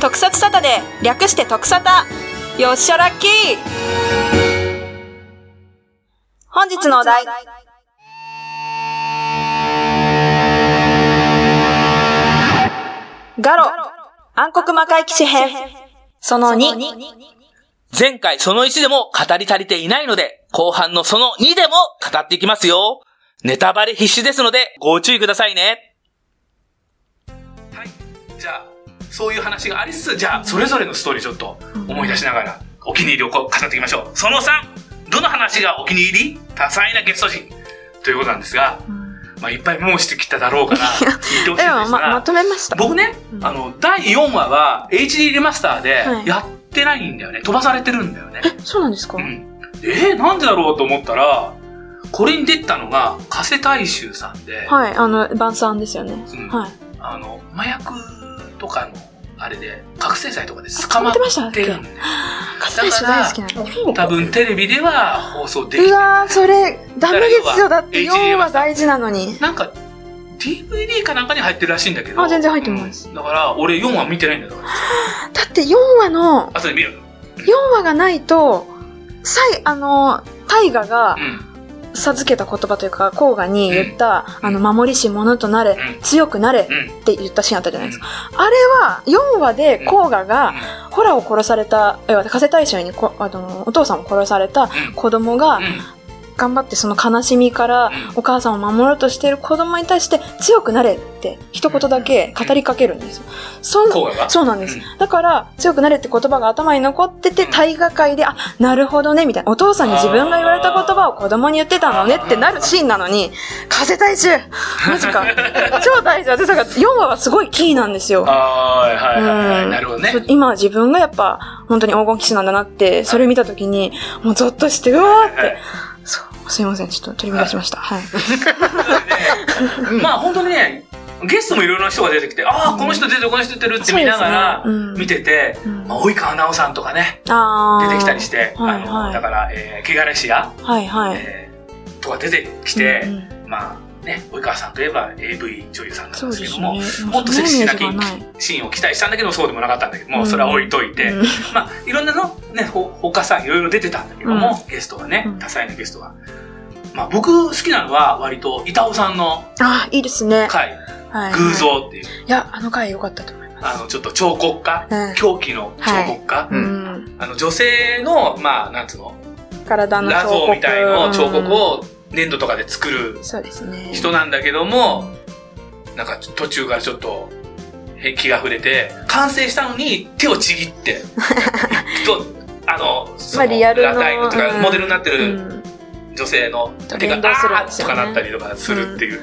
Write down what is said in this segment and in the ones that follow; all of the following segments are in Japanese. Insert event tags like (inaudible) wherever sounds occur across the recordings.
特撮サタデー、略して特サタ。よっしゃラッキー本日のお題。ガロ、暗黒魔界騎士編。その2。前回その1でも語り足りていないので、後半のその2でも語っていきますよ。ネタバレ必至ですので、ご注意くださいね。はい。じゃあ、そういう話がありつつ、じゃあ、それぞれのストーリーちょっと思い出しながら、お気に入りを語っていきましょう。その3、どの話がお気に入り？多彩なゲスト陣。ということなんですが、まあ、いっぱい申してきただろうから、言ってほしいんですでも、ま、まが、とめました。僕ね、うんあの、第4話は HD リマスターではいやってないんだよね。飛ばされてるんだよね。え、そうなんですか、うん。えー、なんでだろうと思ったら、これに出たのが、加瀬大衆さんで、はい、あの、晩餐ですよね。うんはい。あの、麻薬とかの、あれで、覚醒剤とかで捕まってるんだよ。カスター大好きなの。多分テレビでは放送できてうわー、それ、ダメですよ。だってだから要は4は大事なのに。なんか、DVD かなんかに入ってるらしいんだけど。あ全然入ってますうんだから、俺4話見てないんだよ。だからだって4話の、後で見る。4話がないと、さい、あの、大河がうん。授けた言葉というか、甲賀に言った、うんあの、守りし者となれ、うん強くなれうん。って言ったシーンあったじゃないですか。あれは、4話で甲賀が、ホラを殺された、要は加瀬大衆にこあのお父さんを殺されたうん。子供がうん。頑張ってその悲しみからうんお母さんを守ろうとしている子供に対して強くなれって一言だけ語りかけるんですよ。そそうなんですうん。だから、強くなれって言葉が頭に残ってて、うん大河会で、あ、なるほどね、みたいな。お父さんに自分が言われた言葉を子供に言ってたのねってなるシーンなのに、風大衆マジか。(laughs) 超大事。私だから4話はすごいキーなんですよ。はいはいはい。うんなるほどね。今自分がやっぱ本当に黄金騎士なんだなって、それ見たときに、もうゾッとして、うわーっはいて。すいません、ちょっと取り乱しました。はい。(laughs) まあ本当にね、ゲストもいろいろな人が出てきて、ああ、この人出てる、この人出てるって見ながら見てて、うん。まあ、及川奈緒さんとかね、出てきたりして、はいあの、はいだから、えー、汚れしや、はいはい。えー、とか出てきて、うんうん。まあね、及川さんといえば AV 女優さんなんですけども、ね。もっとセクシーなシーンを期待したんだけど、そうでもなかったんだけども、うんそれは置いといて、うんまあ、いろんなの、ね、ほ、他さ、いろいろ出てたんだけども、ゲストがねうん、多彩なゲストが。まあ、僕好きなのは、割と、板尾さんのあ、いいですね。回、はい。偶像っていう、いや、あの回良かったと思います。あの、ちょっと彫刻家、うん狂気の彫刻家、ううんん。あの、女性の、まあ、なんつうの、体のラ彫刻。像みたいの彫刻うん。を粘土とかで作る。人なんだけども、なんか途中からちょっと、へ気が触れて、完成したのに手をちぎって、(laughs) と、あの、そまあの、リアルのとか、うん。モデルになってうるん。女性の手が、連動するんあー！とかなったりとかするっていう。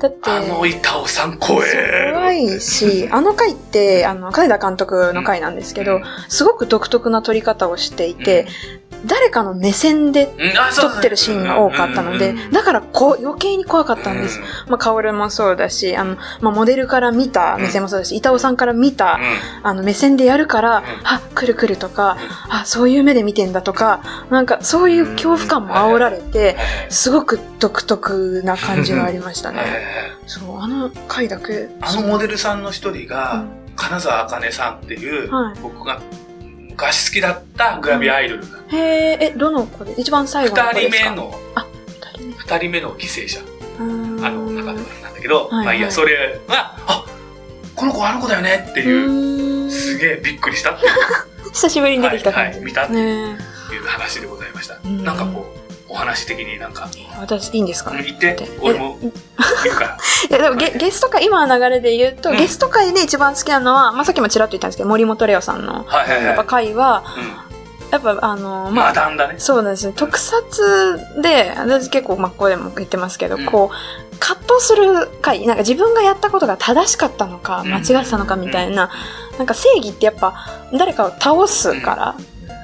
だって、あの板尾さん怖え。怖いし、あの回って、あの、金田監督の回なんですけど、うん。すごく独特な撮り方をしていて、誰かの目線で撮ってるシーンが多かったのでだからこう余計に怖かったんです。まあ、カオルもそうだし、あの、まあ、モデルから見た目線もそうだし、板尾さんから見た、あの、目線でやるから、あ、来る来るとか、あ、そういう目で見てんだとか、なんか、そういう恐怖感も煽られて、すごく独特な感じがありましたね。そう、あの回だけ。あのモデルさんの一人うが、ん。金沢茜さんっていうはい、僕が昔好きだったグラビアアイドルが、へえ、え、どの子？で一番最後の子二ですか？人目。の、二人目。二人目の犠牲者。あの、中野なんだけど、はいまあいいや、はいそれが、あこの子あの子だよねっていう、うすげえびっくりしたっていう久しぶりに出てきた感じ。はいはい見たってねいう話でございました。うんなんかこう、お話的になんか、え私、いいんですか言って、俺も見るから。(laughs) いや、でもゲゲスト会、今の流れで言うと、うん。ゲスト会で一番好きなのは、まあ、さっきもちらっと言ったんですけど、森本レオさんの、はいはいはい。やっぱ会は、うん。やっぱあの、まあ、ね。そうなんですね。特撮で、私結構、まあ、ここでも言ってますけど、うん。こう、葛藤する回、なんか自分がやったことが正しかったのか、うん。間違ってたのかみたいな、なんか正義ってやっぱ、誰かを倒すから、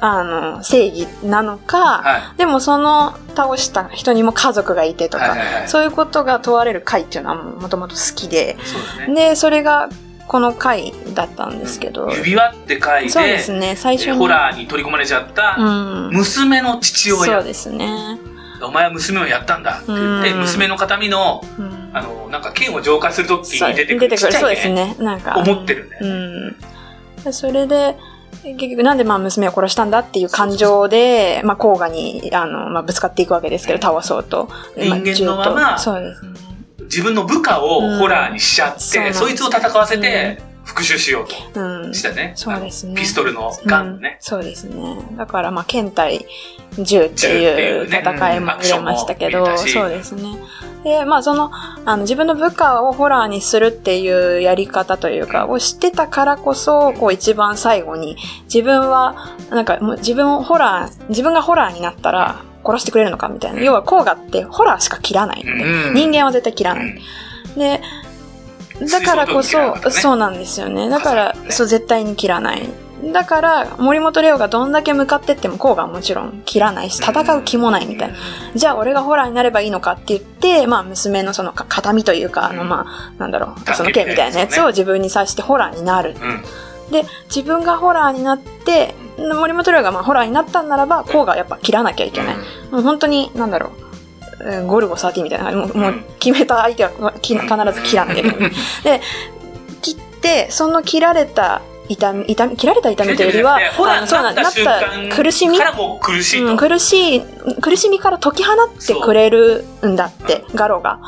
あの、正義なのか、はでもその倒した人にも家族がいてい。とか、はいはいはい。そういうことが問われる回っていうのはもともと好きで、そうだね。で、それがこの回だったんですけど、指輪って書いて、そうですね、最初に。えーホラーに取り込まれちゃったうん。娘の父そう親。ですね。お前は娘をやったんだって言って、うん娘の形見の、うんあの、なんか剣を浄化するときそうに出てくる出てくる。そうですね。なんか。を持ってるんだようん。でそれで、結局なんでまあ娘を殺したんだっていう感情で、まあ甲賀に、あの、まあぶつかっていくわけですけど、倒そうと。人間のまま。自分の部下をホラーにしちゃって、そいつを戦わせて復讐しよううんと。したね。そうですねピストルのガンね。うんそうですね。だからまあ、剣対銃っていう戦いも見れましたけど、うねうんそうですね。で、まあその、あの自分の部下をホラーにするっていうやり方というか、を知ってたからこそ、こう一番最後に、自分は、なんかもう自分をホラー、自分がホラーになったら殺してくれるのかみたいな。要は、甲賀ってホラーしか切らないので、うん人間は絶対切らない。で、だからこそ、ねそうなんですよね。だからねそう、絶対に切らない。だから、森本レオがどんだけ向かってっても、こうがもちろん切らないし、戦う気もないみたいな。じゃあ、俺がホラーになればいいのかって言って、まあ、娘のそのか形見というか、あの、まあ、なんだろう、その剣みたいなやつを自分に刺してホラーになる。うん。で、自分がホラーになって、森本レオがまあホラーになったんならば、こうがやっぱ切らなきゃいけない。もう本当に、なんだろう、えーゴルゴ13みたいな、もうもう決めた相手はき必ず切らなきゃいけない。(laughs) で、切って、その切られた痛み、痛み、切られた痛みというよりはそうなった瞬間苦しみ？からもう苦しいと。うん、苦しい、苦しみから解き放ってくれるんだって、ガロが。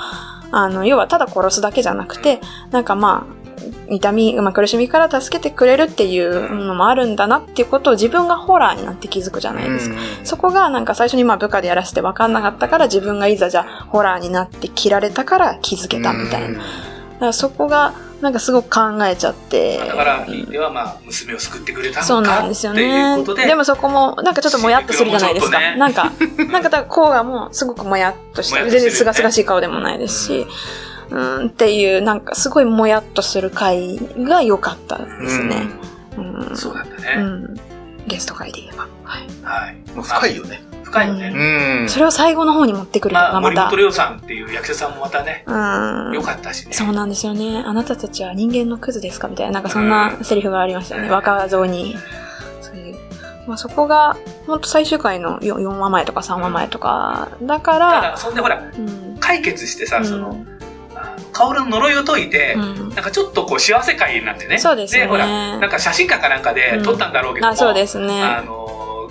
あの、要はただ殺すだけじゃなくて、なんかまあ、痛み、まあ、苦しみから助けてくれるっていうのもあるんだなっていうことを自分がホラーになって気づくじゃないですか。そこがなんか最初にまあ部下でやらせて分かんなかったから自分がいざじゃあホラーになって切られたから気づけたみたいな。だからそこがなんかすごく考えちゃって。だから、ひいてはまあ、娘を救ってくれたそうなんですよいうことで。ね。でもそこも、なんかちょっともやっとするじゃないですか。シンクロなんか、なんかだから、こうがもうすごくもやっとして全然すがすがしい顔でもないですし、うん、っていう、なんかすごいもやっとする回が良かったですね。うん。そうなんだうね。ん。ゲスト回で言えば。はい。はい。深いよね。深いよね。うん。それを最後の方に持ってくるのまあ、がまた森本。レオさんっていう役者さんもまたね、うん。良かったしね。そうなんですよね。あなたたちは人間のクズですかみたいな、なんかそんなセリフがありましたよね。若造に。そういう。まあそこが、ほんと最終回の 4, 4話前とか3話前とか、だかたらだ、、そんでほら、うん。解決してさ、うんその薫の呪いを解いて、うん。なんかちょっとこう幸せ会になってね。そうですよね。ほら、なんか写真館かなんかで撮ったんだろうけども、あ、そうですあね。の、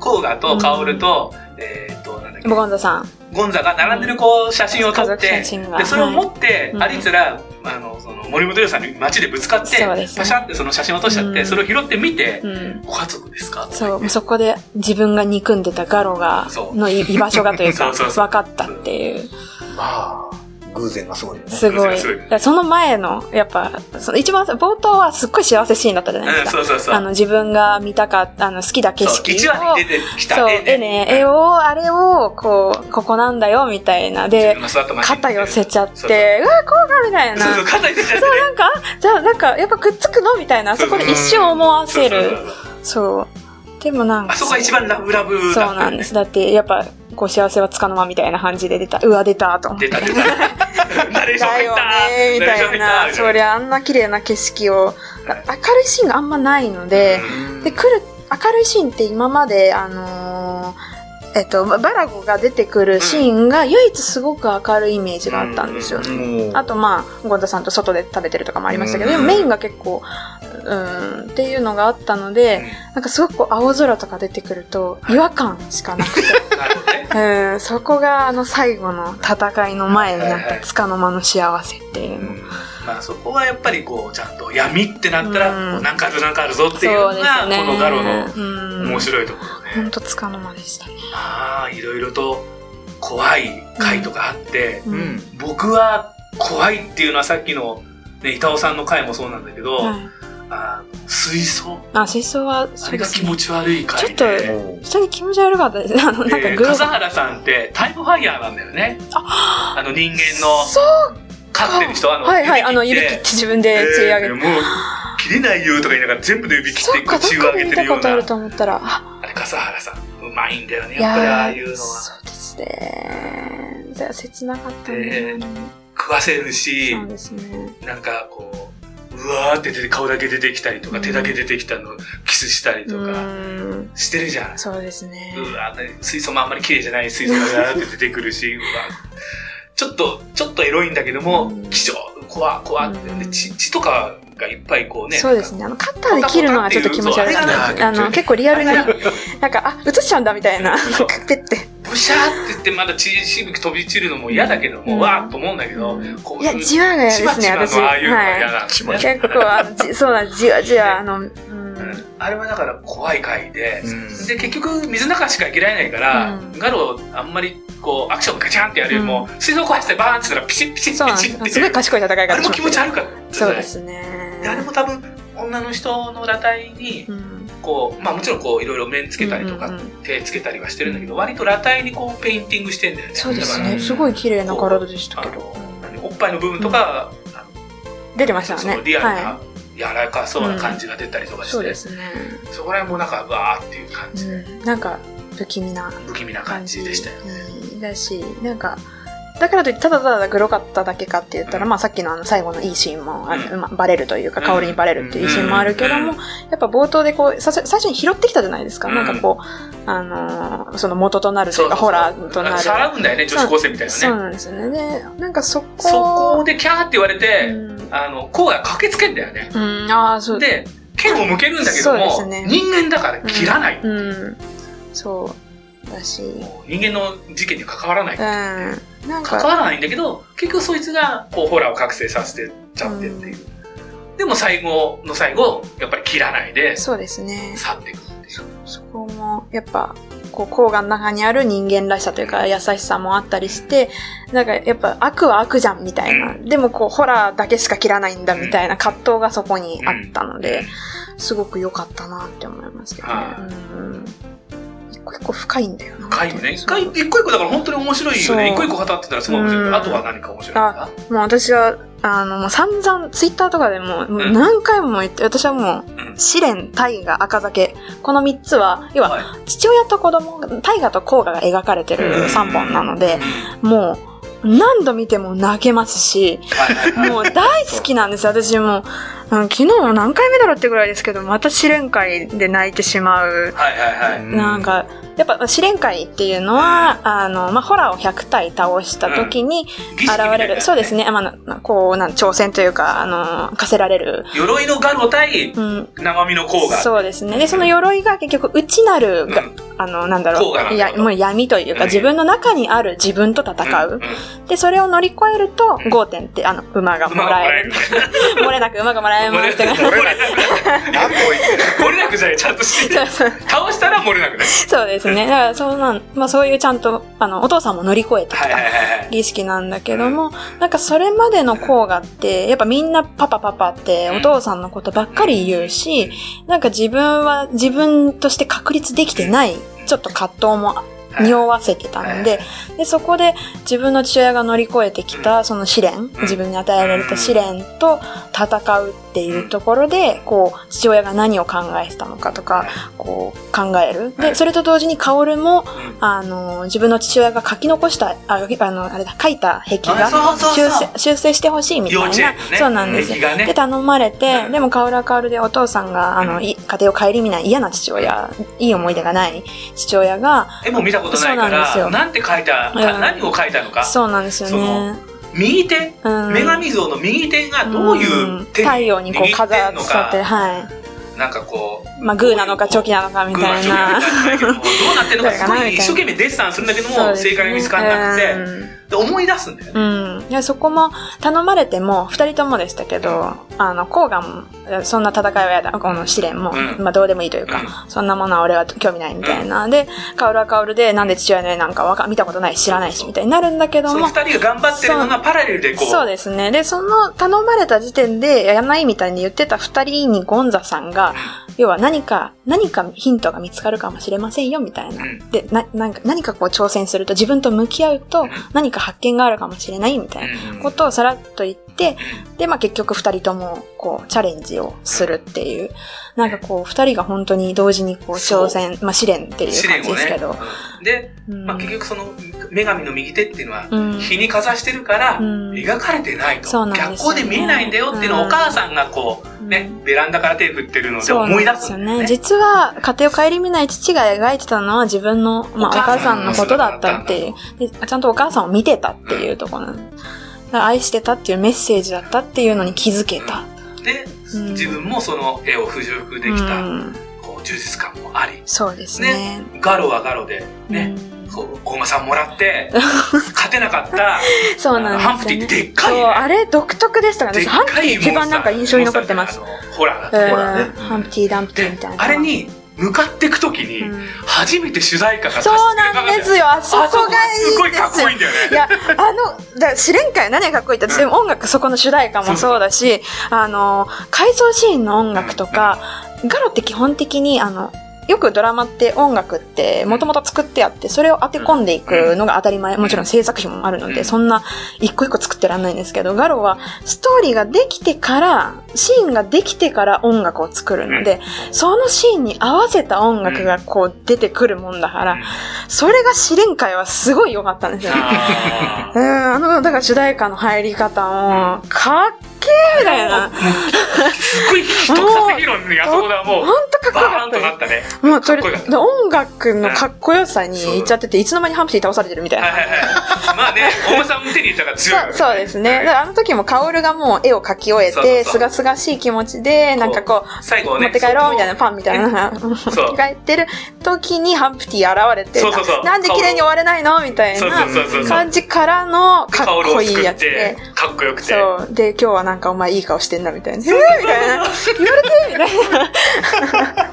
コーガと薫と、えーっと、なんだっけ。ボゴンザさん。ゴンザが並んでるこう写真を撮って、で、それを持って、はいあいつら、あの、その、森本優さんに街でぶつかって、ね。パシャってその写真を落としちゃって、うん。それを拾って見て、うん。ご家族ですか？そう、そこで自分が憎んでたガロがの居居場所がというか、分かったっていう。まあ、偶然がすごいよね。すごい。その前の、やっぱ、その一番、冒頭はすっごい幸せシーンだったじゃないですうん、か。そうそうそう。あの、自分が見たかった、あの、好きだ景そう、色を。1話に出てきたそう、絵絵ね、絵を、あれを、こう、ここなんだよ、みたいな。で、肩寄せちゃっそうそうて、うわ、こうか、みたいな。そうそう、肩寄せちゃってね。なんか、じゃあ、なんか、やっぱくっつくのみたいな、そこで一瞬思わせる。そうそうそうそう。でもなんか、あそこが一番ラブラブだったよねそうなんです。だって、やっぱ、こう、幸せはつかの間みたいな感じで出た。うわ、出た、と思って。出た出た。ナレーションだよ入った。ね、みた。いな。そりゃ、あんな綺麗な景色を、明るいシーンがあんまないので、で、来る、明るいシーンって今まで、あのーえっと、バラゴが出てくるシーンが唯一すごく明るいイメージがあった。んですよ。もうあとまあ、ゴンザさんと外で食べてるとかもありました。けど、うんでもメインが結構、うん、っていうのがあったので、なんかすごく青空とか出てくると、違和感しかなくて。うん、そこがあの最後の戦いの前になったつかの間の幸せっていうの。まあそこはやっぱりこう、ちゃんと闇ってなったら、うんかあるなんかあるぞっていうのが、ね。このガロのうん、面白いところね。ほんとつかの間でしたね。まあ、いろいろと怖い回とかあって、ううんん。僕は怖いっていうのはさっきの、ね、板尾さんの回もそうなんだけど、はいあ水槽あ、水槽は、あれが気。持ち悪い回ちょっで。も普通に気持ち悪かったです。あの、なんかでグロ笠原さんってタイムファイヤーなんだよね。あの人間のそう飼ってる人、あの、はいはい、あの、指指切って自分で血上げて。えーもう、切れないよとか言いながら全部で指切ってそっか、どっ血を上げてるよう見たことあるな。と思ったら、あ、あれ、笠原さん、うまいんだよね、いやっぱりあやあいうのは。そうですね。じゃあ、切なかったでね。食わせるし、そうですね。なんかこう、うわーって出て顔だけ出てきたりとか、うん手だけ出てきたのキスしたりうとかん。してるじゃん。そうですね。うわー水槽もあんまり綺麗じゃない水槽がガーって出てくるし、(laughs) うわちょっと、ちょっとエロいんだけどもうん、気象、怖、怖って、血血とかがいっぱいこうね。そうですね。あの、カッターで切るのはちょっと気持ち悪かったです。そうあの、結構リアルに、なんか、あ、映しちゃうんだみたいな。ペッて。ブシャーって言ってまだ血しぶき飛び散るのも嫌だけども、うんわーっと思うんだけど、こういや、じわが嫌ですね、私。ああいうのが嫌はなんですね。い。結構、あの、じそうだ、じわじわ、あの、あれはだから怖い回で、うんで、結局水の中しか生きられないから、うんガロあんまりこう、アクションガチャンってやるよりも、水槽壊してバーンってったらピシッピシッ。ピシッって。すごい賢い戦い方あれも気持ち悪かった。そうですね。であれも多分、女の人の裸体に、うん。こう、まあもちろんこう、いろいろ面つけたりとか、手つけたりはしてるんだけど、割と裸体にこう、ペインティングしてんだよね。そうですね。すごい綺麗な体でしたけあど。おっぱいの部分とか、出てましたよね。そのリアルなは、柔らかそうな感じが出たりとかい。して、そうですね。そこら辺もなんか、わーっていう感じで、うん。なんか、不気味な不気味な感じでしたよね。うんだし、なんか、だからといってただただグロかっただけかって言ったら、うんまあさっきのあの最後のいいシーンも、バレるというか、うん香りにバレるっていうシーンもあるけども、うんやっぱ冒頭でこう、さ最初に拾ってきたじゃないですか。うんなんかこう、あのーその元となるというか、ホラーとなる。さらうんだよね、女子高生みたいなね。そうなんですよね。で、なんかそこそこでキャーって言われて、うん、あの、こうが駆けつけんだよね。うん、ああ、そうで、剣を向けるんだけども、人間だから切らない。うん。そう。だし、人間の事件に関わらない。うん。なんか、関わらないんだけど、結局そいつが、こう、ホラーを覚醒させてちゃってっていう。でも最後の最後、やっぱり切らないで、そうですね。去っていくっていう。そこも、やっぱ、こう、甲賀の中にある人間らしさというか、優しさもあったりして、なんか、やっぱ、悪は悪じゃん、みたいな。でも、こう、ホラーだけしか切らないんだ、みたいな葛藤がそこにあったので、すごく良かったなって思いますけどね。はうん。一個一個深いんだよな。深いよね。一回、一個一個だから本当に面白いよね。一個一個語ってたらすごい面白い。うんあとは何か面白いかもう私は、あの、もう散々、ツイッターとかでも、もううん何回も言って、私はもう、うん試練、大河、赤酒。この三つは、要は、はい父親と子供、大河と甲賀が描かれてる三本なので、もう、何度見ても泣けますし。もう大好きなんですよ、私も。昨日も何回目だろうってぐらいですけど、また試練会で泣いてしまう。はいはいはい。なんか、やっぱ試練会っていうのは、あの、まあ、ホラーを100体倒した時に現れる、そうですね、まあな、こう、なん挑戦というか、あの、課せられる。鎧のガロ対うん、生身の甲が。そうですね。で、その鎧が結局、内なるが、うん。あの、なんだろう、いや、もう闇というか、うん。自分の中にある自分と戦う。ん。ん。で、それを乗り越えると、5点って、あの、馬が馬もらえる。(laughs) 漏れなく馬がもらえますとか。漏れなく。漏れなく。(laughs) じゃない、ちゃんとして。倒したら漏れなくね。そうですね。だから、そうなん、まあそういうちゃんと、あの、お父さんも乗り越えてきた。儀式なんだけども、なんかそれまでの甲賀って、やっぱみんなパパパパってお父さんのことばっかり言うし、なんか自分は自分として確立できてない、ちょっと葛藤も匂わせてたので、で、そこで自分の父親が乗り越えてきたその試練、自分に与えられた試練と戦うっていうところで、こう、父親が何を考えてたのかとか、こう、考える。で、それと同時に薫も、あの、自分の父親が書き残した、あ、あの、あれだ、書いた壁画修正、修正してほしいみたいな。ね。そうなんですよ。で、頼まれて、うん。でも、薫は薫でお父さんが、あの、い家庭を顧みない嫌な父親、いい思い出がない父親が、絵も見たことないかそうなんですよ。ら、なんて書いた、うん。何を書いたのか。そうなんですよね。右手、うん。女神像の右手がどういう手太陽にこう握って飾んのって、か、はなんかこう、い。まあ、グーなのかチョキなのかみたいな。どうなってんのかすごい一生懸命デッサンするんだけども、正解が見つからなくて、うんで思い出すんだよね。うん。いや、そこも頼まれても、二人ともでしたけど、あの、コーも、そんな戦いはやだ、この試練も、うん。まあどうでもいいというか、そんなものは俺は興味ないみたいな。で、カオルはカオルで、なんで父親の絵なんかわか見たことないし知らないし、みたいになるんだけどもその、二人が頑張ってるのがパラレルでこう、そう。ですね。で、その頼まれた時点でやらないみたいに言ってた二人にゴンザさんが、要は何か、何かヒントが見つかるかもしれませんよ、みたいな。うん。で、な、なんか、何かこう挑戦すると自分と向き合うと何か発見があるかもしれない、みたいなうん。ことをさらっと言って、で、まあ結局二人とも、こう、チャレンジをするっていう。なんかこう、二人が本当に同時にこう、挑戦、まあ試練っていう感じですけど。。で、うん。まあ、結局その女神の右手っていうのはうん。日にかざしてるからうん。描かれてないと、そうなんですよね。逆光で見えないんだよっていうのをお母さんがこうね、ベランダから手振ってるので思い出ですすよんだよね。ね。実は、家庭を顧みない父が描いてたのは自分の、まあ、おお母さんのことだったっていう。でちゃんとお母さんを見てたっていうところ愛してたっていうメッセージだったっていうのに気づけた。で、うん自分もその絵を不熟できた、うんこう充実感もあり、そうですね。ガロはガロで、ね、うんそう、大馬さんもらって、(laughs) 勝てなかった、そうなんですよ、ね。ハンプティってでっかいねそう、あれ独特でしたからね。ハンプティ一番なんか印象に残ってます。モンスターあのホラーだねハンプティダンプティみたいな。あれに向かっていくときに、うん初めて主題歌がそうなんですよ。あそこがいいすごいですよ。かっこいいんだよね。いや、あの、だ試練会何がかっこいいって、でも音楽そこの主題歌もそうだし、あの、回想シーンの音楽とか、ガロって基本的に、あの、よくドラマって音楽ってもともと作ってあって、それを当て込んでいくのが当たり前。もちろん制作費もあるので、うん。そんな一個一個作ってらんないんですけど、ガロはストーリーができてから、シーンができてから音楽を作るので、そのシーンに合わせた音楽がこう出てくるもんだから、それが試練会はすごい良かったんですよ。うん、あの、だから主題歌の入り方も、かっみたいな。ーすっごい特撮ヒーローにあそこではもう、ほんとかっこよかったでとなったね。す。もう、音楽のかっこよさにいっちゃってて、いつの間にハンプティ倒されてるみたいな。はいはいはい。まあね、(laughs) 大馬さんも手に入れたから強いよね。そうそうですね。あの時もカオルがもう絵を描き終えて、そうそうそうすがすがしい気持ちで、なんかこう、最後ね。持って帰ろうみたいな、そパンみたいな、持って帰ってる時にハンプティ現れて、そうそうそうなんで綺麗に終われないのみたいそうそうそうそうな感じからのかっこいいやつってで。、かっこよくて。そう。で、今日はなんかお前いい顔してんな、みたいな。えーみたいな。言われてみたいな。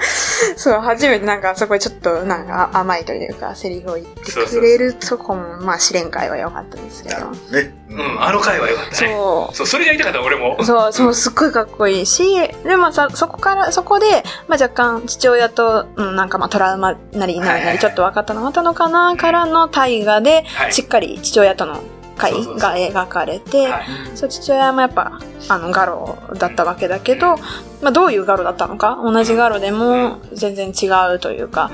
そう、初めてなんかあそこでちょっとなんか甘いというか、セリフを言ってくれるとこも、まあ試練会は良かったですけど。ね。うん、あの回はよかったね。そそう、それが言いたかった、俺も。う。そう、そう、すっごいかっこいいし、でもさ、そこから、そこで、まあ若干父親と、うん、なんかまあトラウマなりなりなりちょっと分かったのがあったのかな、からの大河で、はいしっかり父親との会そうそうそう。が描かれて、はい。そう、父親もやっぱ、あの、ガロだったわけだけど、まあ、どういうガロだったのか、同じガロでも全然違うというか、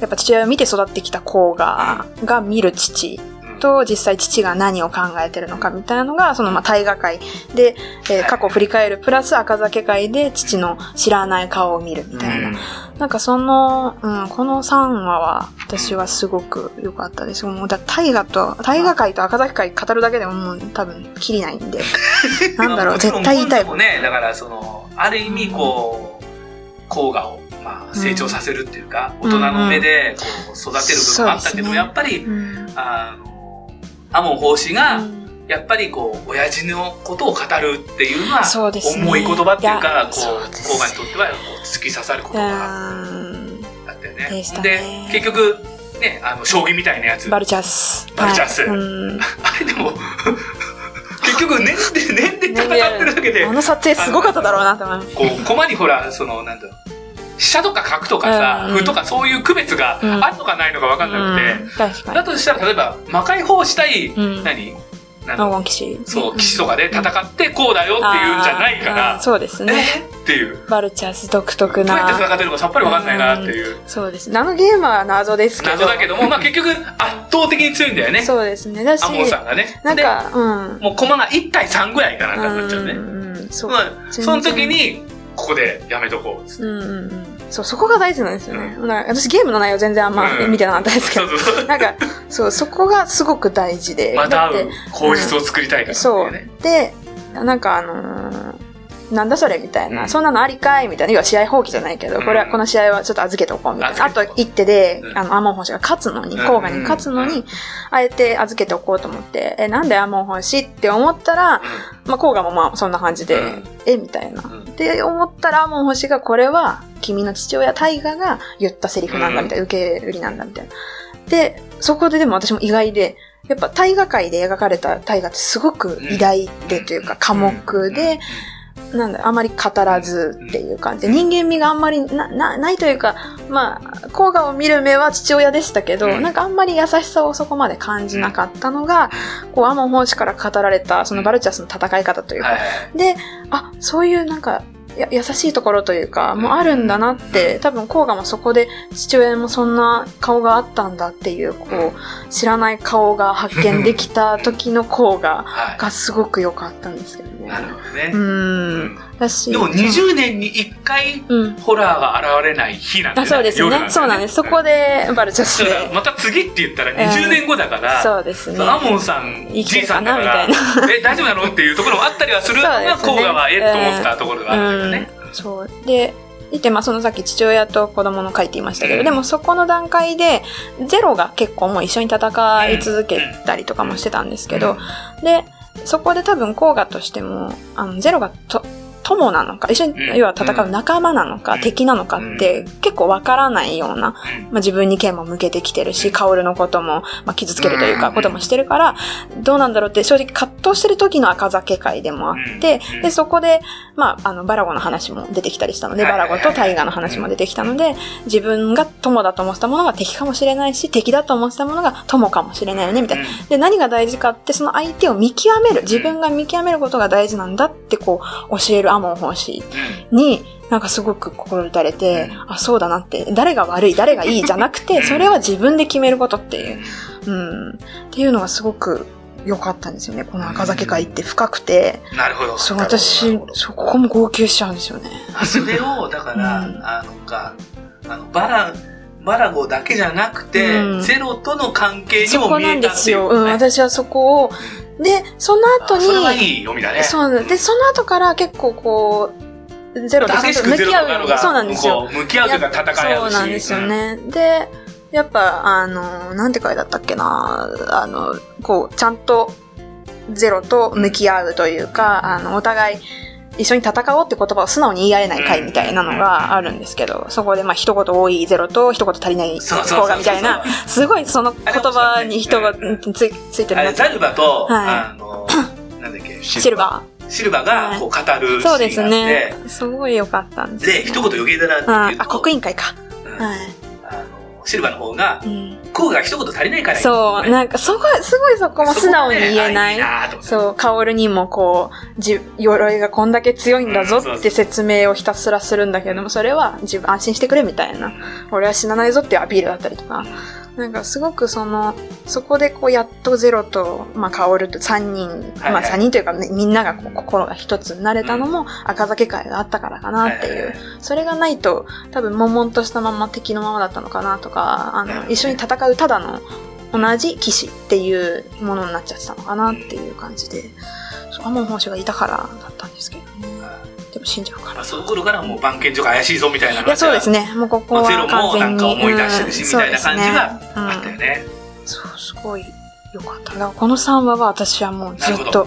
やっぱ父親を見て育ってきた子が、が見る父と、実際父が何を考えてるのかみたいなのが、その、まあ、大河会で、えー過去を振り返る、プラス赤酒会で父の知らない顔を見るみたいな。なんかその、うん、この3話は、私はすごく良かったです。もう、だ大河と、大河会と赤崎会語るだけでももう多分、きりないんで。(laughs) なんだろう、絶対言いたいもね、だからその、ある意味こう、甲賀を、まあ、成長させるっていうか、うん大人の目でこう育てる部分があったけど、そうですねやっぱり、うん。あの、アモン法師が、うんやっぱりこう、親父のことを語るっていうのは、重い言葉っていういかや、こう、そうです甲賀にとってはこう突き刺さる言葉うんだったよね。で結局、ね、あの、将棋みたいなやつ。バルチャス。バルチャスはいうん。(laughs) あれでも、(laughs) 結局、念で、念で戦ってるだけであ、の撮影すごかっただろうなと思います。こう、駒にほら、その、なんだろう、飛車とか角とかさ、うん歩とかそういう区別がうんあるのかないのか分かんなくて。だとしたら、例えば、魔界法師対、うん何？なんだろう黄金騎士。そう、騎士とかで戦ってこうだよっていうんじゃないかあーら、そうですね。え？ーっていう。バルチャス独特どうやってな。戦ってるのかさっぱり分かんないなっていうそうですね。あのゲームは謎ですけど。謎だけども、まあ結局圧倒的に強いんだよね。そうですね。だし、アモンさんがね。なんか、うん。で、もう駒が1対3ぐらいかなんかになっちゃうね。うんうん、そう。うんその時に、ここでやめとこうっつって。うんうんうん。そう、そこが大事なんですよね。なんか私ゲームの内容全然あんまうん見てなかったですけど。なんか、そう、そこがすごく大事で。また会う口実を作りたいからってそ。う。で、なんかあのーなんだそれみたいな、うん。そんなのありかいみたいな。要は試合放棄じゃないけど、これは、うんこの試合はちょっと預けておこうみたいな。あと一手で、うん。あの、アモン星が勝つのに、うん。甲賀に勝つのに、あえて預けておこうと思って、え、なんでアモン星って思ったら、まあ、甲賀もまあ、そんな感じで、うん。え、みたいな。うん。で、思ったら、アモン星が、これは、君の父親、大河が言ったセリフなんだ、みたいな、受け売りなんだ、みたいな。で、そこででも私も意外で、やっぱ大河界で描かれた大河ってすごく偉大でというか、寡黙で、なんだ、あまり語らずっていう感じで、人間味があんまりな、な、ないというか、まあ、甲賀を見る目は父親でしたけど、うん。なんかあんまり優しさをそこまで感じなかったのが、こう、アモン法師から語られた、そのバルチャスの戦い方というか。で、あ、そういうなんか、や優しいところというか、もうあるんだなって、多分、甲賀もそこで父親もそんな顔があったんだっていう、こう、知らない顔が発見できた時の甲賀はい。がすごく良かったんですけどね。なるほどね。うん。でも20年に1回、うん。ホラーが現れない日なんだあ、そうですね。そうなんです。そこで。でバレちゃっだからて。また次って言ったら20年後だから、そうですね。アモンさん、じいさんだか、なみたいえ、大丈夫なの？っていうところもあったりはするのが、(laughs) そうですね甲賀はえっと思ったところがあるんだよね。うんそう。で、いて、まあ、そのさっき父親と子供の書いていましたけど、うんでもそこの段階で、ゼロが結構もう一緒に戦い続けたりとかもしてたんですけど、で、そこで多分、効果としても、あの、ゼロがと、友なのか、一緒に、うん。要は戦う仲間なのか、うん。敵なのかって、結構わからないような、まあ、自分に剣も向けてきてるし、薫のことも、まあ、傷つけるというか、うん。こともしてるから、どうなんだろうって正直葛藤してる時の赤酒会でもあってうん、で、そこで、まあ、あの、バラゴの話も出てきたりしたので、はいバラゴとタイガの話も出てきたので、自分が友だと思ってたものが敵かもしれないし、敵だと思ってたものが友かもしれないよね、みたいな。で、何が大事かって、その相手を見極める、自分が見極めることが大事なんだって、こう、教えるアモン奉仕に、なんかすごく心打たれて、うん。あ、そうだなって、誰が悪い、誰がいいじゃなくて、それは自分で決めることっていう、うん、っていうのがすごく良かったんですよね。この赤酒会って深くて、なるほど。そう、私そこも号泣しちゃうんですよね。それを、だから、うん。あのか、あの、バラ、バラゴだけじゃなくて、うん。ゼロとの関係にそこなんも見えたっですよ。うん、ていうことね。私はそこを、で、その後あそれはいに、い読みだね。そうで、その後から結構こう、ゼロと向き合うそうなんですよ。向き合うというか戦い合うし。そうなんですよね。で、やっぱ、あの、なんて書いてあったっけな、あの、こう、ちゃんとゼロと向き合うというか、あの、お互い一緒に戦おうって言葉を素直に言い合えない会みたいなのがあるんですけど、そこでまあ一言多いゼロと一言足りない方がみたいな、すごいその言葉に人がついついてるな。ザルバと、はあの、(coughs) なんだっけ、シルバシルバがこう語るシーンがあって、ー。そうですね。すごい良かったんですよ。で、一言余計だなってうん言うと、あ、刻印会か。うん。はい。シルバの方がう、んコウが一言足りないからそう、なんか、そこ、すごいそこも素直に言えない。そこねあいいなそう、薫にもこう、じ、鎧がこんだけ強いんだぞって説明をひたすらするんだけども、それは自分安心してくれみたいな。俺は死なないぞっていうアピールだったりとか。なんかすごくその、そこでこうやっとゼロと、まあ、薫と3人、はいまあ3人というか、ね、みんながこう心が一つになれたのも赤酒会があったからかなっていう。はいはいはい。それがないと、多分悶々としたまま敵のままだったのかなとか、あの、一緒に戦うただの同じ騎士っていうものになっちゃってたのかなっていう感じで、そうアモン奉仕がいたからだったんですけども死んじゃうから。まあ、その頃からもう番犬所が怪しいぞみたいな。いや、そうですね。もうここはまあゼロ。もなんか思い出してるし、うんみたいな感じがそうあったよね。うんそう、すごい良かった。だからこの3話は私はもうずっと、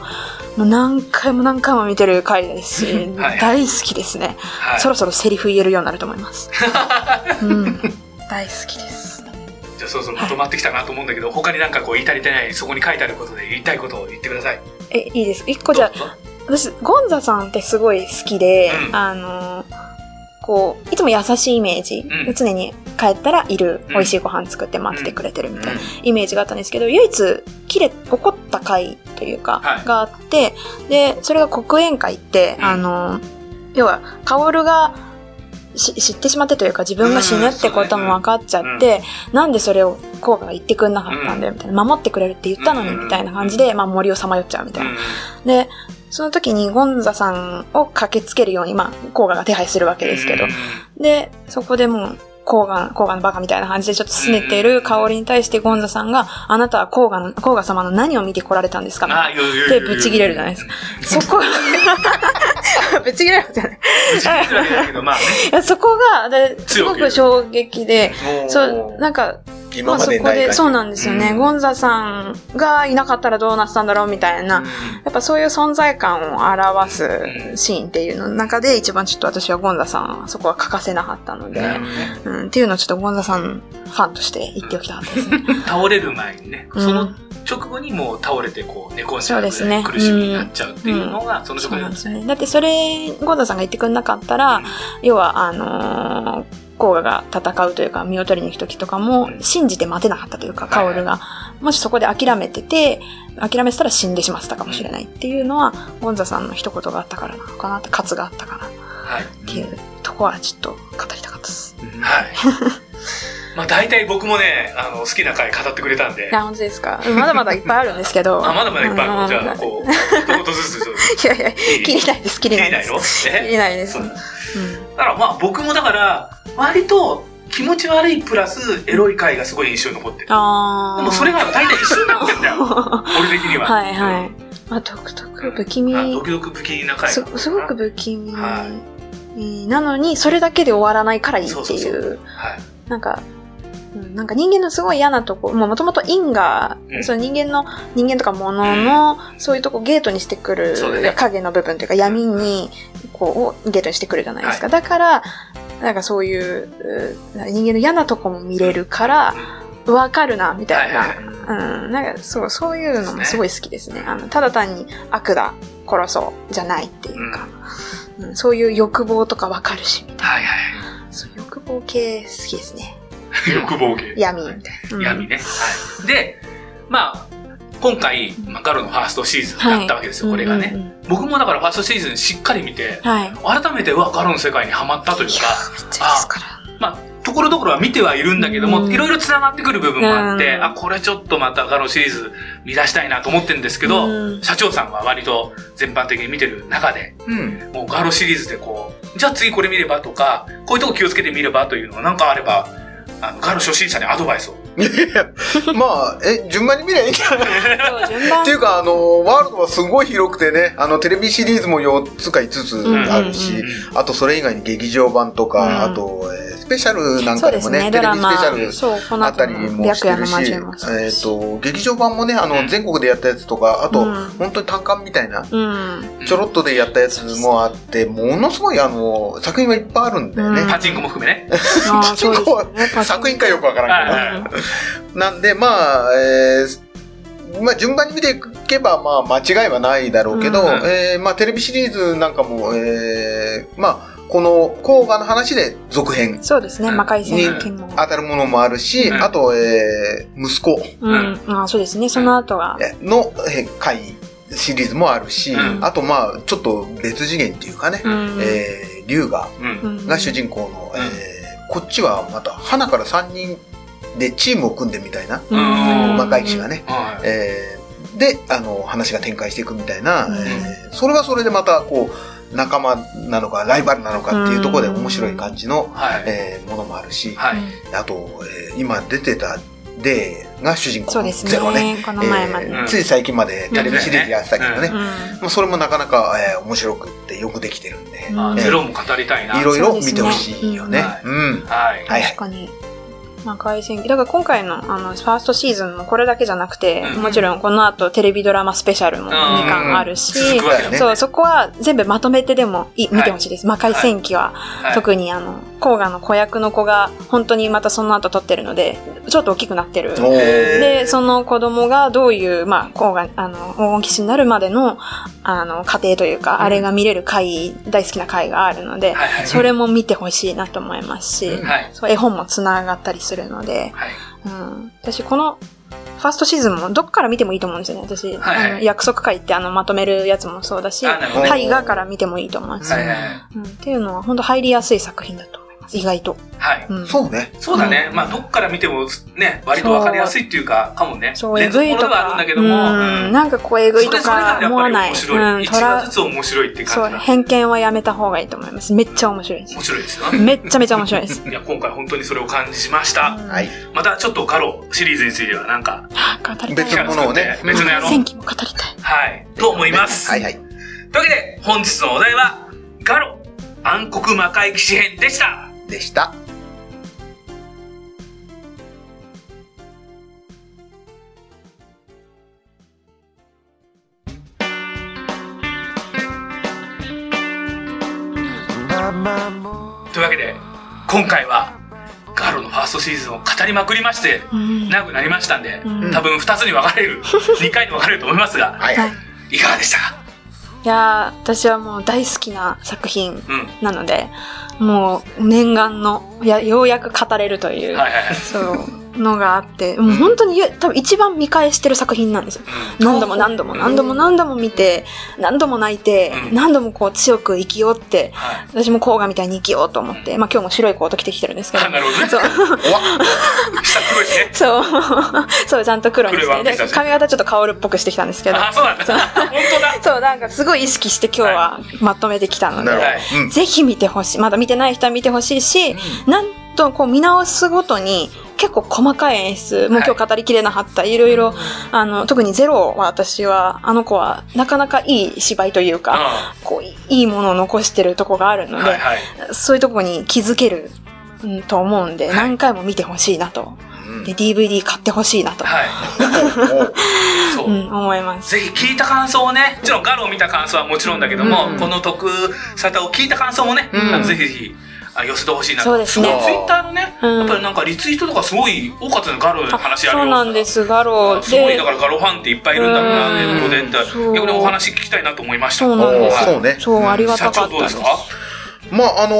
もう何回も何回も見てる回ですし、(laughs) はい大好きですね。はい。そろそろセリフ言えるようになると思います。(laughs) うん。大好きです。じゃあそろそろまとまってきたなと思うんだけど、他になんかこう言い足りてない、そこに書いてあることで言いたいことを言ってください。え、いいです。一個じゃあ、私、ゴンザさんってすごい好きで、うん。あの、こう、いつも優しいイメージ、うん。常に帰ったらいる、うん。美味しいご飯作って待っててくれてるみたいなうイメージがあったんですけど、唯一、切れ、怒った回というか、はい。があって、で、それが黒煙会って、うん。あの、要は、薫がし知ってしまってというか、自分が死ぬってことも分かっちゃって、なんでそれを効果が言ってくんなかったんだよ、みたいな。守ってくれるって言ったのに、うん。みたいな。感じで、まあ森をさまよっちゃうみたいな。うん。で、その時にゴンザさんを駆けつけるように、まあ、コーガが手配するわけですけど、で、そこでもう、コーガ、コーガのバカみたいな感じでちょっと拗ねてる香りに対してゴンザさんが、あなたはコーガの、コーガ様の何を見て来られたんですか？あ、言う言う言うで、ぶち切れるじゃないですか。そこ、ぶち切れるじゃない。ぶち切れるわけど、まあそこが、ですごく衝撃で、そう、なんか、ま今まあそこで、でない感じ。そうなんですよね。うん。ゴンザさんがいなかったらどうなってたんだろうみたいな、やっぱそういう存在感を表すシーンっていうの中で一番ちょっと私はゴンザさんはそこは欠かせなかったので、なるほどね。うん、っていうのをちょっとゴンザさんファンとして言っておきたかったですね。倒れる前にね、うん。その直後にもう倒れてこう寝込んじゃう苦しみになっちゃうっていうのが、その直後なんんですね。だってそれ、ゴンザさんが言ってくれなかったら、要は、あのーコーガが戦うというか、身を取りに行く時とかもう、ん信じて待てなかったというか、カオルが。もしそこで諦めてて、諦めてたら死んでしまってたかもしれないっていうのは、ゴンザさんの一言があったからなのかなって、喝があったから。はい。っていうとこはちょっと語りたかったです。はい。(laughs) まあ大体僕もね、あの、好きな回語ってくれたんでい。や、本当ですか。まだまだいっぱいあるんですけど。(laughs) あ、まだまだいっぱいあるのじゃあ、うこう、一言ずつ。(laughs) いやいや、切りないです、切りないです。切りないの？切えりないです。だからまあ僕もだから、割と気持ち悪いプラスエロい回がすごい印象に残ってる。あー。でもそれが大体一緒になってんだよ。俺的には。はいはい。まあ、独特、不気味。あドキドク不気味な回すすごく不気味。はえーなのに、それだけで終わらないからいいっていう。なんか、うんなんか人間のすごい嫌なとこ、もともと因果、うん。その人間の、人間とか物の、そういうとこゲートにしてくる、影の部分というか闇に、こう、ゲートにしてくるじゃないですか。だから、なんかそういう、う人間の嫌なとこも見れるから、わかるな、みたいな。はいはいうん、なんかそう、そういうのもすごい好きですね。あの、ただ単に悪だ、殺そう、じゃないっていうか、うんそういう欲望とかわかるし、みたいはいはな。そう欲望系好きですね。い。(laughs) 欲望系。闇みたいな。うん闇ね。はい。で、まあ、今回、まあ、ガロのファーストシーズンだったわけですよ、これがね。僕もだからファーストシーズンしっかり見て、はい。改めて、うわ、ガロの世界にはまったというか、めっちゃいいですから。まあ、ところどころは見てはいるんだけども、うんいろいろ繋がってくる部分もあって、うんあ、これちょっとまたガロシリーズ見出したいなと思ってるんですけど、うん。社長さんは割と全般的に見てる中で、うん。もうガロシリーズでこう、じゃあ次これ見ればとか、こういうとこ気をつけて見ればというのがなんかあれば、あの、ガロ初心者にアドバイスを。(laughs) いやいやまあ、え、順番に見りゃいいんじゃない？っていうか、あの、ワールドはすごい広くてね、あの、テレビシリーズも4つか5つあるし、うん。あとそれ以外に劇場版とか、うん。あと、えースペシャルなんかでもね、ね、テレビスペシャル。そう、このあたりもしてるし、えっ、ですしと、劇場版もね、あの、うん全国でやったやつとか、あと、うん本当に単館みたいな、うん。ちょろっとでやったやつもあって、ものすごいあの、作品はいっぱいあるんだよね。うんパチンコも含めね。あ (laughs) パチンコはね作品かよくわからんけど。なんで、まあ、えーまあ、順番に見ていけば、まあ、間違いはないだろうけど、うんえーまあ、テレビシリーズなんかも、えーまあ、この、甲賀の話で続編そうですね、うん。魔界戦剣も。当たるものもあるし、うん。あと、えー息子。うん。あそうですね、その後が。のえー回シリーズもあるし、うん。あと、まあ、ちょっと別次元っていうかね、うん。えー、龍河が主人公の、うん。えーこっちはまた、花から3人でチームを組んでみたいな、うん。魔界騎士がね、はい。えーで、あの、話が展開していくみたいな、うん。えーそれはそれでまた、こう、仲間なのか、ライバルなのかっていうところで面白い感じの、はい。えーものもあるし、はい。あと、えー今出てたデーが主人公のそうですゼロね。ね、この前まで。えうんーつい最近までテレビシリーズやってたけどね。うんまあ、それもなかなか、えー面白くってよくできてるんで、うんあゼロも語りたいな。いろいろ見てほしいよね。そうん。はい。はい確かに。魔界戦記。だから今回の、あの、ファーストシーズンもこれだけじゃなくて、うん。もちろんこの後テレビドラマスペシャルも2巻あるし、続くわけだね。そう、そこは全部まとめてでもいい見てほしいです。魔界戦記は、はい。特にあの、甲賀の子役の子が本当にまたその後撮ってるので、ちょっと大きくなってる。で、その子供がどういう、まあ、甲賀、あの、黄金騎士になるまでの、あの、過程というか、あれが見れる回、大好きな回があるので、はいはい。それも見てほしいなと思いますし、絵本もつながったりするので、はい。うん、私このファーストシーズンもどっから見てもいいと思うんですよね。私、はいはいあの約束会ってあのまとめるやつもそうだし、大河から見てもいいと思います、はいはいうん。っていうのは本当入りやすい作品だと。意外と。はい。うん、そうね。そうだね。まあ、どっから見てもね、割とわかりやすいっていうか、かもね。そう、え連続ぐいとものがあるんか、だけども、うん、なんかこうえぐいとか思わない。面白い。うん、一話ずつ面白いってそう、感じだ。偏見はやめた方がいいと思います。めっちゃ面白いです面。白いですよね。めっちゃめちゃ面白いです。(laughs) いや、今回本当にそれを感じました。はい。またちょっとガロシリーズについてはなんか、あ語りたい別のものをね別のやろう。戦記も語りたい。はい。と思います。はいはい。というわけで、本日のお題は、ガロ暗黒魔界騎士編でした。でした。というわけで、今回は、ガロのファーストシーズンを語りまくりまして、うん長くなりましたんで、うん多分2つに分かれる、(laughs) 2回に分かれると思いますが、はいはい。いかがでしたか？いやー、私はもう大好きな作品うん。なので、もう念願の、いや、ようやく語れるという、はいはいはい。そう、のがあって、もう本当に多分一番見返してる作品なんですよ。何度も何度も何度も何度も見て、何度も泣いて、うん何度もこう強く生きようって、はい。私も甲賀みたいに生きようと思って、まあ今日も白いコート着てきてるんですけどあ、(laughs) なるほどね。そう。下黒いしね。(laughs) そう。そう、ちゃんと黒にして。髪型ちょっとカオルっぽくしてきたんですけど。あ、そうなんだ。本当だ。そう、なんかすごい意識して今日はまとめてきたので。ぜひ見てほしい。まだ見てない人は見てほしいし、なんとこう見直すごとに結構細かい演出、もう今日語りきれなかった、いろいろ、あの、特にゼロは私は、あの子はなかなかいい芝居というか、こう、いいものを残してるとこがあるので、はいはい。そういうとこに気づける、うんと思うんで、はい何回も見てほしいなと。うんで、DVD 買ってほしいなと、はい。おそうう。ん、思います。ぜひ聞いた感想をね、もちろんガロを見た感想はもちろんだけども、うんこの特サタを聞いた感想もね、ぜひぜひ、あ寄せてほしいなと。そうですねツイッターのね、うんやっぱりなんかリツイートとかすごい多かったのガロの話あるよそうなんです、ガロすごい、でだ。からガロファンっていっぱいいるんだろうな、うんネットでって。逆にお話聞きたいなと思いました。そうなんですはいそうねそう、ありがた社かったです長どうです。か？まああの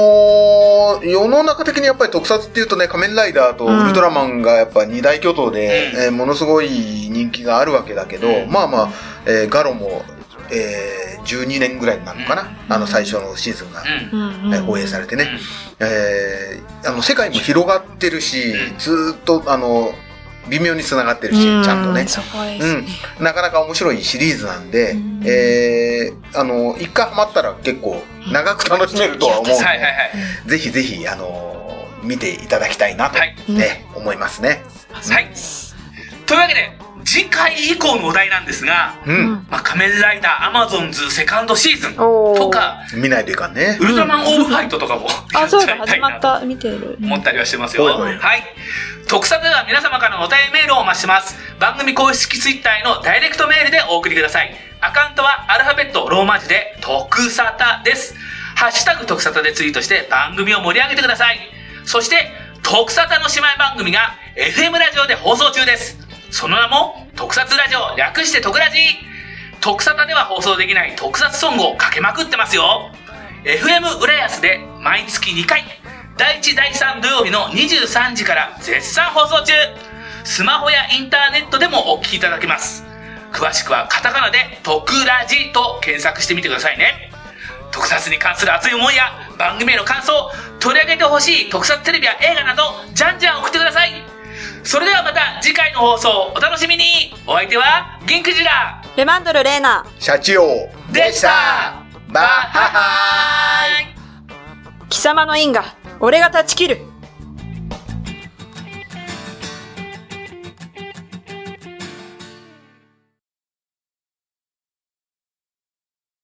ー世の中的にやっぱり特撮っていうとね、仮面ライダーとウルトラマンがやっぱ二大巨頭で、うんえーものすごい人気があるわけだけど、うんまあまあ、えーガロも、えー12年ぐらいになるのかな、うん。あの最初のシーズンが、えー放映されてね、えーあの世界も広がってるし、ずーっとあの微妙に繋がってるし、ちゃんとね。うん、なかなか面白いシリーズなんで、うん。えーあの、一回ハマったら結構長く楽しめるとは思うんで、はいはいはい。ぜひぜひ、あの見ていただきたいなと、はい。ね、思いますね。はい。というわけで、次回以降のお題なんですが、う。うんんまあ、仮面ライダーアマゾンズセカンドシーズンとか、見ないといかんねウ。ルトラマンオールファイトとかもやあ、そうだ、始まった、見てる。思ったりはしてますよ。はい。特撮では皆様からのお便りメールをお待ちしてます。番組公式ツイッターへのダイレクトメールでお送りください。アカウントはアルファベットローマ字で特サタです。ハッシュタグ特サタでツイートして番組を盛り上げてください。そして、特サタの姉妹番組が FM ラジオで放送中です。その名も、特撮ラジオ略して特ラジ特サタでは放送できない特撮ソングをかけまくってますよ。FM 浦安で毎月2回、第1第3土曜日の23時から絶賛放送中スマホやインターネットでもお聞きいただけます。詳しくはカタカナで特ラジと検索してみてくださいね。特撮に関する熱い思いや番組への感想、取り上げてほしい特撮テレビや映画など、じゃんじゃん送ってください。それではまた次回の放送お楽しみに。お相手はギンクジラ。レマンドル・レーナ。シャチオでした。バッハハーイ。貴様の因果、俺が断ち切る。